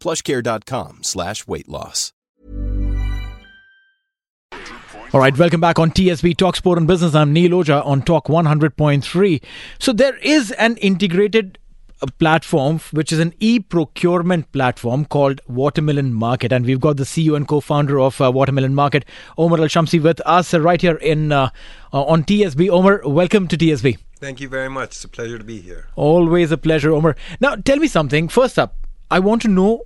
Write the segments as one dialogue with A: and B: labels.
A: plushcare.com slash weight loss.
B: All right, welcome back on TSB Talk Sport and Business. I'm Neil Oja on Talk 100.3. So there is an integrated uh, platform which is an e-procurement platform called Watermelon Market, and we've got the CEO and co-founder of uh, Watermelon Market, Omar Al Shamsi, with us uh, right here in uh, uh, on TSB. Omar, welcome to TSB.
C: Thank you very much. It's a pleasure to be here.
B: Always a pleasure, Omar. Now, tell me something. First up, I want to know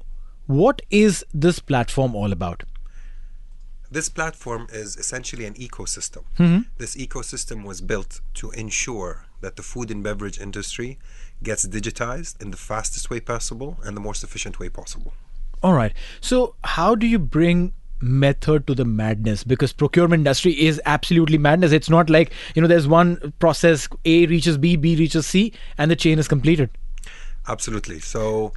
B: what is this platform all about?
C: This platform is essentially an ecosystem.
B: Mm-hmm.
C: This ecosystem was built to ensure that the food and beverage industry gets digitized in the fastest way possible and the most efficient way possible.
B: All right. So, how do you bring method to the madness? Because procurement industry is absolutely madness. It's not like you know there's one process A reaches B, B reaches C, and the chain is completed.
C: Absolutely. So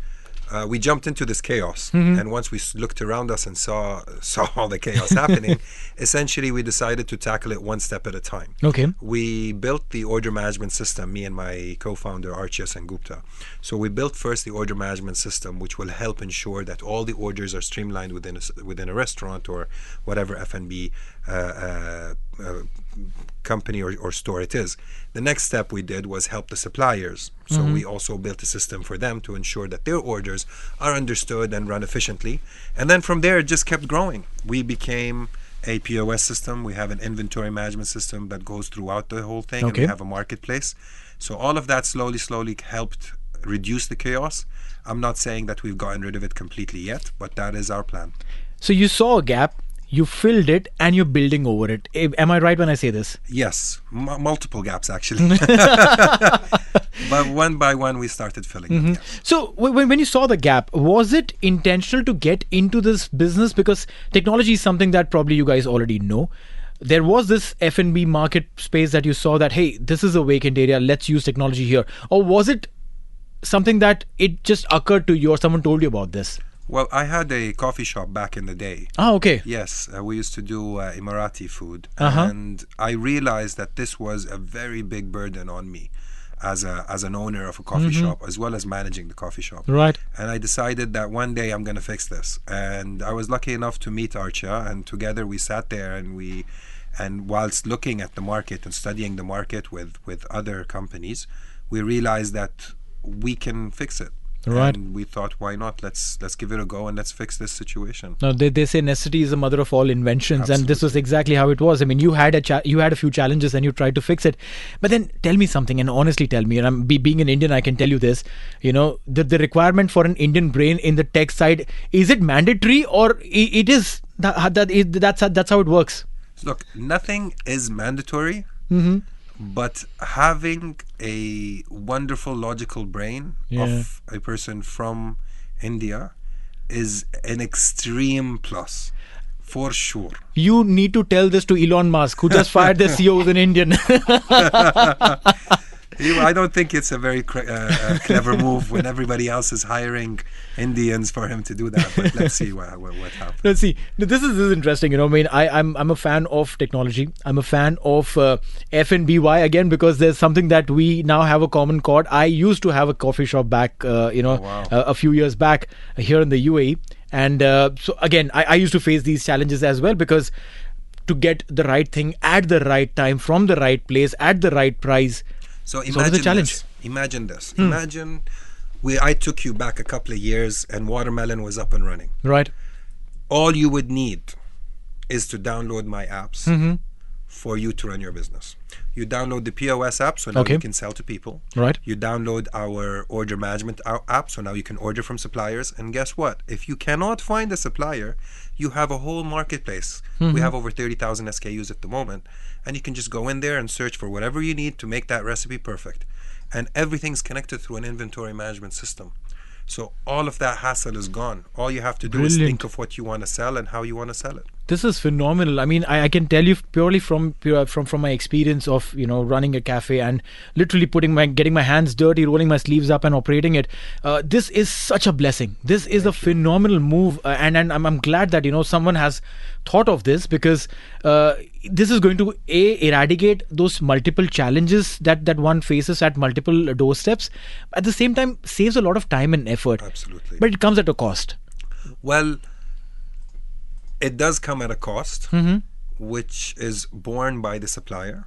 C: uh, we jumped into this chaos,
B: Mm-hmm.
C: and once we looked around us and saw saw all the chaos happening, essentially we decided to tackle it one step at a time.
B: Okay.
C: We built the order management system, me and my co-founder Archie and Gupta. So we built first the order management system, which will help ensure that all the orders are streamlined within a, within a restaurant or whatever F&B uh, uh, uh, company or, or store it is. The next step we did was help the suppliers. So we also built a system for them to ensure that their orders are understood and run efficiently. And then from there, it just kept growing. We became a POS system. We have an inventory management system that goes throughout the whole thing. And
B: Okay.
C: we have a marketplace. So all of that slowly, slowly helped reduce the chaos. I'm not saying that we've gotten rid of it completely yet, but that is our plan.
B: So you saw a gap, you filled it, and you're building over it. Eh, Am I right when I say this?
C: Yes, m- multiple gaps actually. but one by one, we started filling yes.
B: So when when you saw the gap, was it intentional to get into this business because technology is something that probably you guys already know. There was this F&B market space that you saw that hey, this is a vacant area, let's use technology here. Or was it something that it just occurred to you or someone told you about this?
C: Well, I had a coffee shop back in the day.
B: Ah, okay.
C: Yes, uh, we used to do uh, Emirati food,
B: Uh-huh.
C: and I realized that this was a very big burden on me as a as an owner of a coffee shop, as well as managing the coffee shop.
B: Mm-hmm. Right.
C: And I decided that one day I'm going to fix this. And I was lucky enough to meet Archa, and together we sat there and we, and whilst looking at the market and studying the market with with other companies, we realized that we can fix it.
B: Right.
C: And we thought, why not? Let's let's give it a go and let's fix this situation.
B: Now they, they say necessity is the mother of all inventions, and this was exactly how it was. I mean, you had a cha- you had a few challenges and you tried to fix it, but then tell me something and honestly tell me. And I'm be, being an Indian, I can tell you this. You know, the the requirement for an Indian brain in the tech side is it mandatory or i- it is that, that is, that's how- that's how it works.
C: Look, nothing is mandatory,
B: Mm-hmm.
C: But having a wonderful logical brain
B: Yeah.
C: of a person from India is an extreme plus, for sure.
B: You need to tell this to Elon Musk, who just fired the CEO who's an Indian.
C: You- I don't think it's a very uh, uh, clever move when everybody else is hiring Indians for him to do that. But let's see what, what, what happens.
B: Let's see. This is, this is interesting. You know, I mean, I, I'm I'm a fan of technology. I'm a fan of uh, FNBY again because there's something that we now have a common chord. I used to have a coffee shop back, uh, you know,
C: wow.
B: uh, a few years back here in the UAE, and uh, so again, I, I used to face these challenges as well because to get the right thing at the right time from the right place at the right price.
C: So imagine
B: challenge.
C: this. Imagine this.
B: Hmm.
C: Imagine we I took you back a couple of years and watermelon was up and running.
B: Right.
C: All you would need is to download my apps
B: Mm-hmm.
C: For you to run your business. You download the POS app, so now
B: Okay.
C: you can sell to people.
B: Right.
C: You download our order management app, so now you can order from suppliers. And guess what? If you cannot find a supplier, you have a whole marketplace.
B: Mm-hmm.
C: We have over 30,000 SKUs at the moment. And you can just go in there and search for whatever you need to make that recipe perfect. And everything's connected through an inventory management system. So all of that hassle is gone. All you have to do is think of what you want to sell and how you want to sell it.
B: This is phenomenal. I mean, I, I can tell you purely from pure, from from my experience of you know running a cafe and literally putting my getting my hands dirty, rolling my sleeves up, and operating it. Uh, this is such a blessing. This is a phenomenal move, uh, and and I'm, I'm glad that you know someone has thought of this because uh, this is going to a eradicate those multiple challenges that that one faces at multiple doorsteps. At the same time, saves a lot of time and effort.
C: Absolutely.
B: But it comes at a cost.
C: Well, it does come at a cost,
B: Mm-hmm.
C: which is borne by the supplier.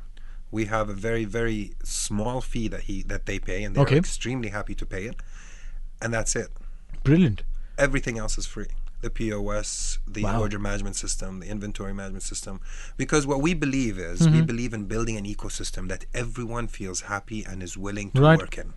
C: We have a very, very small fee that he that they pay, and they're
B: Okay.
C: extremely happy to pay it. And that's it.
B: Brilliant.
C: Everything else is free. The POS, the
B: Wow.
C: order management system, the inventory management system. Because what we believe is we believe in building an ecosystem that everyone feels happy and is willing to
B: Right.
C: work in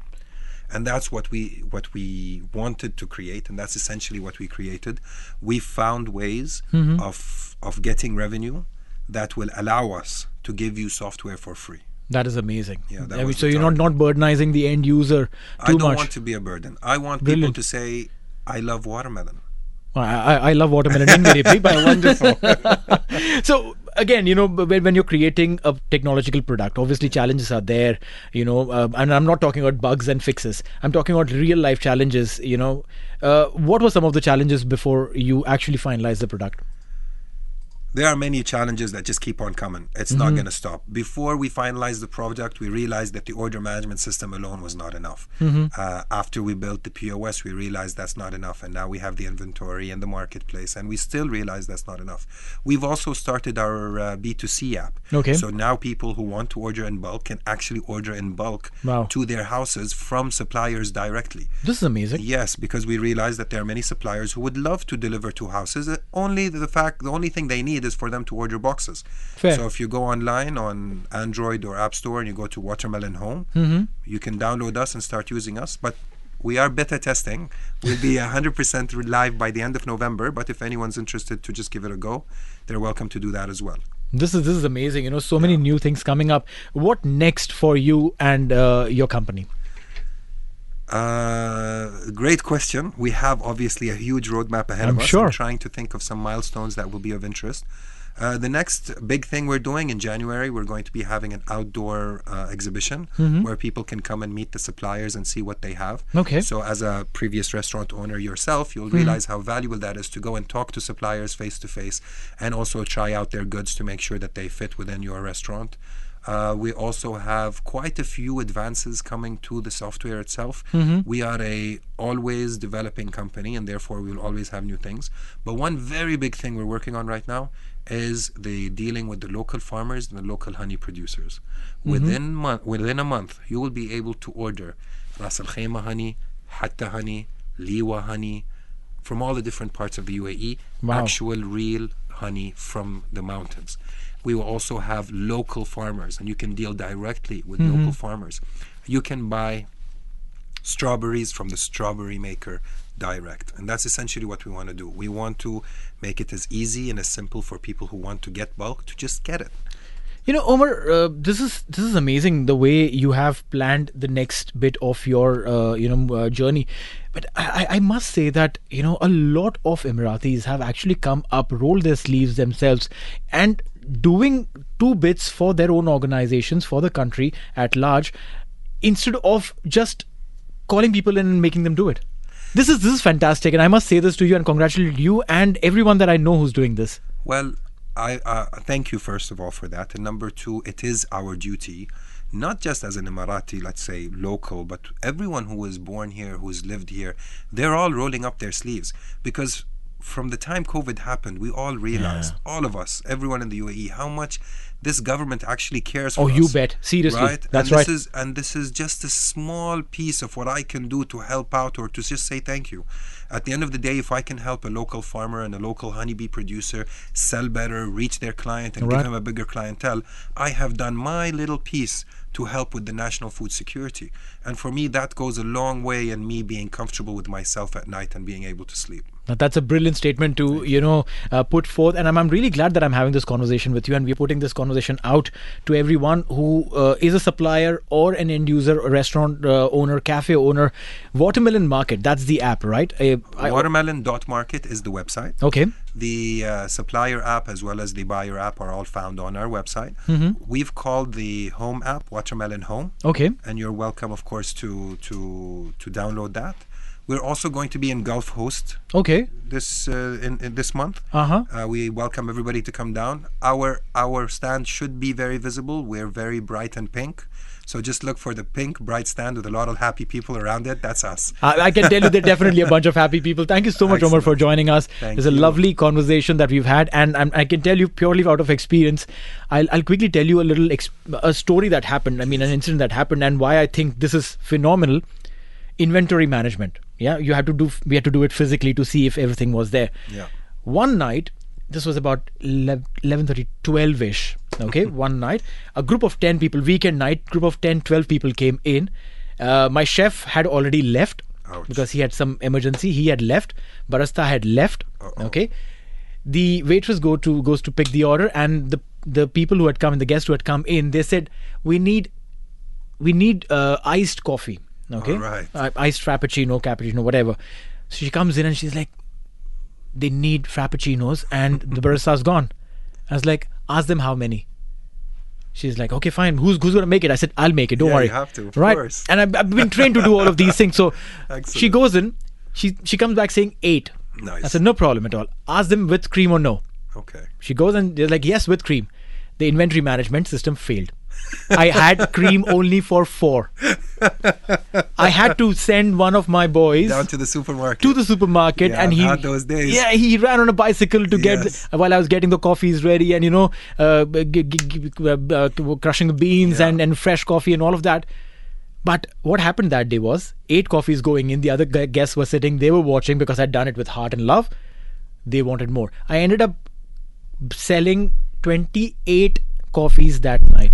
C: and that's what we what we wanted to create and that's essentially what we created we found ways
B: Mm-hmm.
C: of of getting revenue that will allow us to give you software for free
B: That is amazing.
C: Yeah,
B: I mean, so you're not, not burdenizing the end user too
C: i
B: too
C: don't
B: much.
C: want to be a burden i want
B: Brilliant.
C: people to say i love watermelon
B: I, I, I love watermelon invariably. but
C: wonderful
B: so again, you know, when, you're creating a technological product, obviously challenges are there. You know, uh, and I'm not talking about bugs and fixes. I'm talking about real life challenges. You know, uh, what were some of the challenges before you actually finalized the product?
C: There are many challenges that just keep on coming. It's
B: Mm-hmm.
C: not going to stop. Before we finalized the product, we realized that the order management system alone was not enough.
B: Mm-hmm.
C: Uh, after we built the POS, we realized that's not enough. And now we have the inventory and the marketplace, and we still realize that's not enough. We've also started our uh, B2C app.
B: Okay.
C: So now people who want to order in bulk can actually order in bulk
B: Wow.
C: to their houses from suppliers directly.
B: This is amazing.
C: Yes, because we realized that there are many suppliers who would love to deliver to houses. Uh, Only the fact, the only thing they need is for them to order boxes.
B: Fair.
C: So if you go online on Android or App Store and you go to Watermelon Home,
B: Mm-hmm.
C: you can download us and start using us. But we are beta testing. We'll be 100% live by the end of November. But if anyone's interested to just give it a go, they're welcome to do that as well.
B: This is this is amazing. You know, so many new things coming up. What next for you and uh, your company?
C: Uh, great question. We have obviously a huge roadmap ahead
B: I'm
C: of us.
B: sure.
C: I'm trying to think of some milestones that will be of interest. Uh, the next big thing we're doing in January, we're going to be having an outdoor uh, exhibition where people can come and meet the suppliers and see what they have.
B: Mm-hmm. Okay.
C: So, as a previous restaurant owner yourself, you'll realize how valuable that is to go and talk to suppliers face to face and also try out their goods to make sure that they fit within your restaurant. Uh, we also have quite a few advances coming to the software itself. We are a always developing company, and therefore we will always have new things. But one very big thing we're working on right now is the dealing with the local farmers and the local honey producers. Within month, within a month, you will be able to order Ras Al Khaimah honey, Hatta honey, Liwa honey, from all the different parts of the UAE,
B: Wow.
C: actual real honey from the mountains. We will also have local farmers, and you can deal directly with local farmers. You can buy strawberries from the strawberry maker direct, and that's essentially what we want to do. We want to make it as easy and as simple for people who want to get bulk to just get it.
B: You know, Omar, uh, this is this is amazing the way you have planned the next bit of your uh, you know uh, journey. But I, I I must say that you know a lot of Emiratis have actually come up, rolled their sleeves themselves, and doing two bits for their own organizations for the country at large. instead of just calling people in and making them do it. This is this is fantastic, and I must say this to you and congratulate you and everyone that I know who's doing this.
C: Well, I uh, thank you first of all for that, and number two, it is our duty, not just as an Emirati, let's say local, but everyone who was born here, who's lived here, they're all rolling up their sleeves because from the time COVID happened, we all realized, all of us, everyone in the UAE, how much this government actually cares for
B: Oh,
C: us.
B: you bet. Seriously.
C: Right?
B: That's
C: and
B: right.
C: Is, and this is just a small piece of what I can do to help out or to just say thank you. At the end of the day, if I can help a local farmer and a local honeybee producer sell better, reach their client, and
B: Right.
C: give them a bigger clientele, I have done my little piece to help with the national food security. And for me, that goes a long way in me being comfortable with myself at night and being able to sleep.
B: Now, that's a brilliant statement to you know uh, put forth, and I'm, I'm really glad that I'm having this conversation with you, and we're putting this conversation out to everyone who uh, is a supplier or an end user, a restaurant uh, owner, cafe owner. Watermelon Market, that's the app, right? I, I-
C: Watermelon.market is the website.
B: okay,
C: The uh, supplier app as well as the buyer app are all found on our website.
B: Mm-hmm.
C: We've called the home app Watermelon Home,
B: okay,
C: and you're welcome, of course, to to to download that. We're also going to be in Gulf Host
B: okay.
C: this uh, in, in this month.
B: Uh-huh.
C: Uh, we welcome everybody to come down. Our our stand should be very visible. We're very bright and pink. So just look for the pink bright stand with a lot of happy people around it. That's us.
B: I, I can tell you there are definitely a bunch of happy people. Thank you so much, Omar, for joining us.
C: Thank
B: it's a
C: you.
B: lovely conversation that we've had, and I'm, I can tell you purely out of experience. I'll, I'll quickly tell you a little ex- a story that happened. I mean, an incident that happened, and why I think this is phenomenal. Inventory management. Yeah, you had to do. We had to do it physically to see if everything was there.
C: Yeah.
B: One night, this was about 11, 11.30, 12ish. Okay, one night, a group of 10 people, weekend night, group of 10, 12 people came in. Uh, my chef had already left
C: Ouch.
B: because he had some emergency. He had left. Barista had left. Okay. The waitress go to goes to pick the order, and the the people who had come, in, the guests who had come in, they said, "We need, we need uh, iced coffee." Okay,
C: Alright.
B: uh, iced frappuccino, cappuccino, whatever. So she comes in and she's like, "They need frappuccinos, and the barista's gone." I was like, "Ask them how many." She's like, "Okay, fine. Who's who's gonna make it?" I said, "I'll make it. Don't
C: Yeah,
B: worry."
C: you have to,
B: right?
C: course.
B: And I've, I've been trained to do all of these things. So she goes in. She she comes back saying eight.
C: Nice.
B: I said, "No problem at all. Ask them with cream or no."
C: Okay.
B: She goes and they're like, yes, with cream. The inventory management system failed. I had cream only for four. I had to send one of my boys
C: Down to the supermarket.
B: to the supermarket
C: Yeah,
B: and he
C: those days.
B: yeah he ran on a bicycle to get
C: Yes.
B: while I was getting the coffees ready and you know uh, g- g- g- uh, uh, crushing the beans
C: Yeah.
B: and, and fresh coffee and all of that but what happened that day was eight coffees going in the other guests were sitting they were watching because I'd done it with heart and love they wanted more I ended up selling 28 coffees that night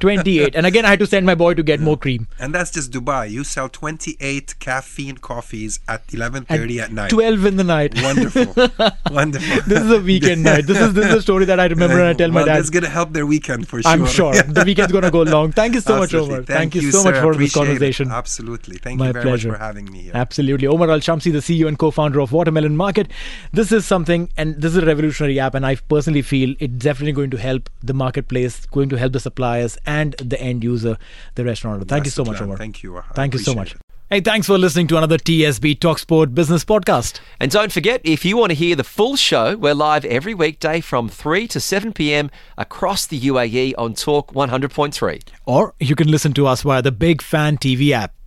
B: 28 and again I had to send my boy to get more cream
C: And that's just Dubai. You sell 28 caffeine coffees at 11:30 at night.
B: 12 in the night
C: Wonderful. Wonderful.
B: this is a weekend night. This is this is a story that I remember and I tell my dad.
C: It's going to help their weekend for sure.
B: I'm sure the weekend's gonna go long. Thank you so much,
C: Absolutely.
B: Omar. Thank, you,
C: you,
B: so much
C: sir.
B: for this
C: Appreciate it.
B: conversation.
C: Absolutely. Thank
B: My
C: you very
B: pleasure.
C: much for having me here.
B: Absolutely. Omar Al Shamsi, the CEO and co founder of Watermelon Market. This is something, and this is a revolutionary app, and I personally feel it's definitely going to help the marketplace, going to help the suppliers and the end user, the restaurant. Thank you so much. Omar.
C: Thank you. I
B: Thank you so much.
C: it.
B: Hey, thanks for listening to another TSB Talksport Business Podcast.
D: And don't forget, if you want to hear the full show, we're live every weekday from 3 to 7 p.m. across the UAE on Talk 100.3.
B: Or you can listen to us via the Big Fan TV app.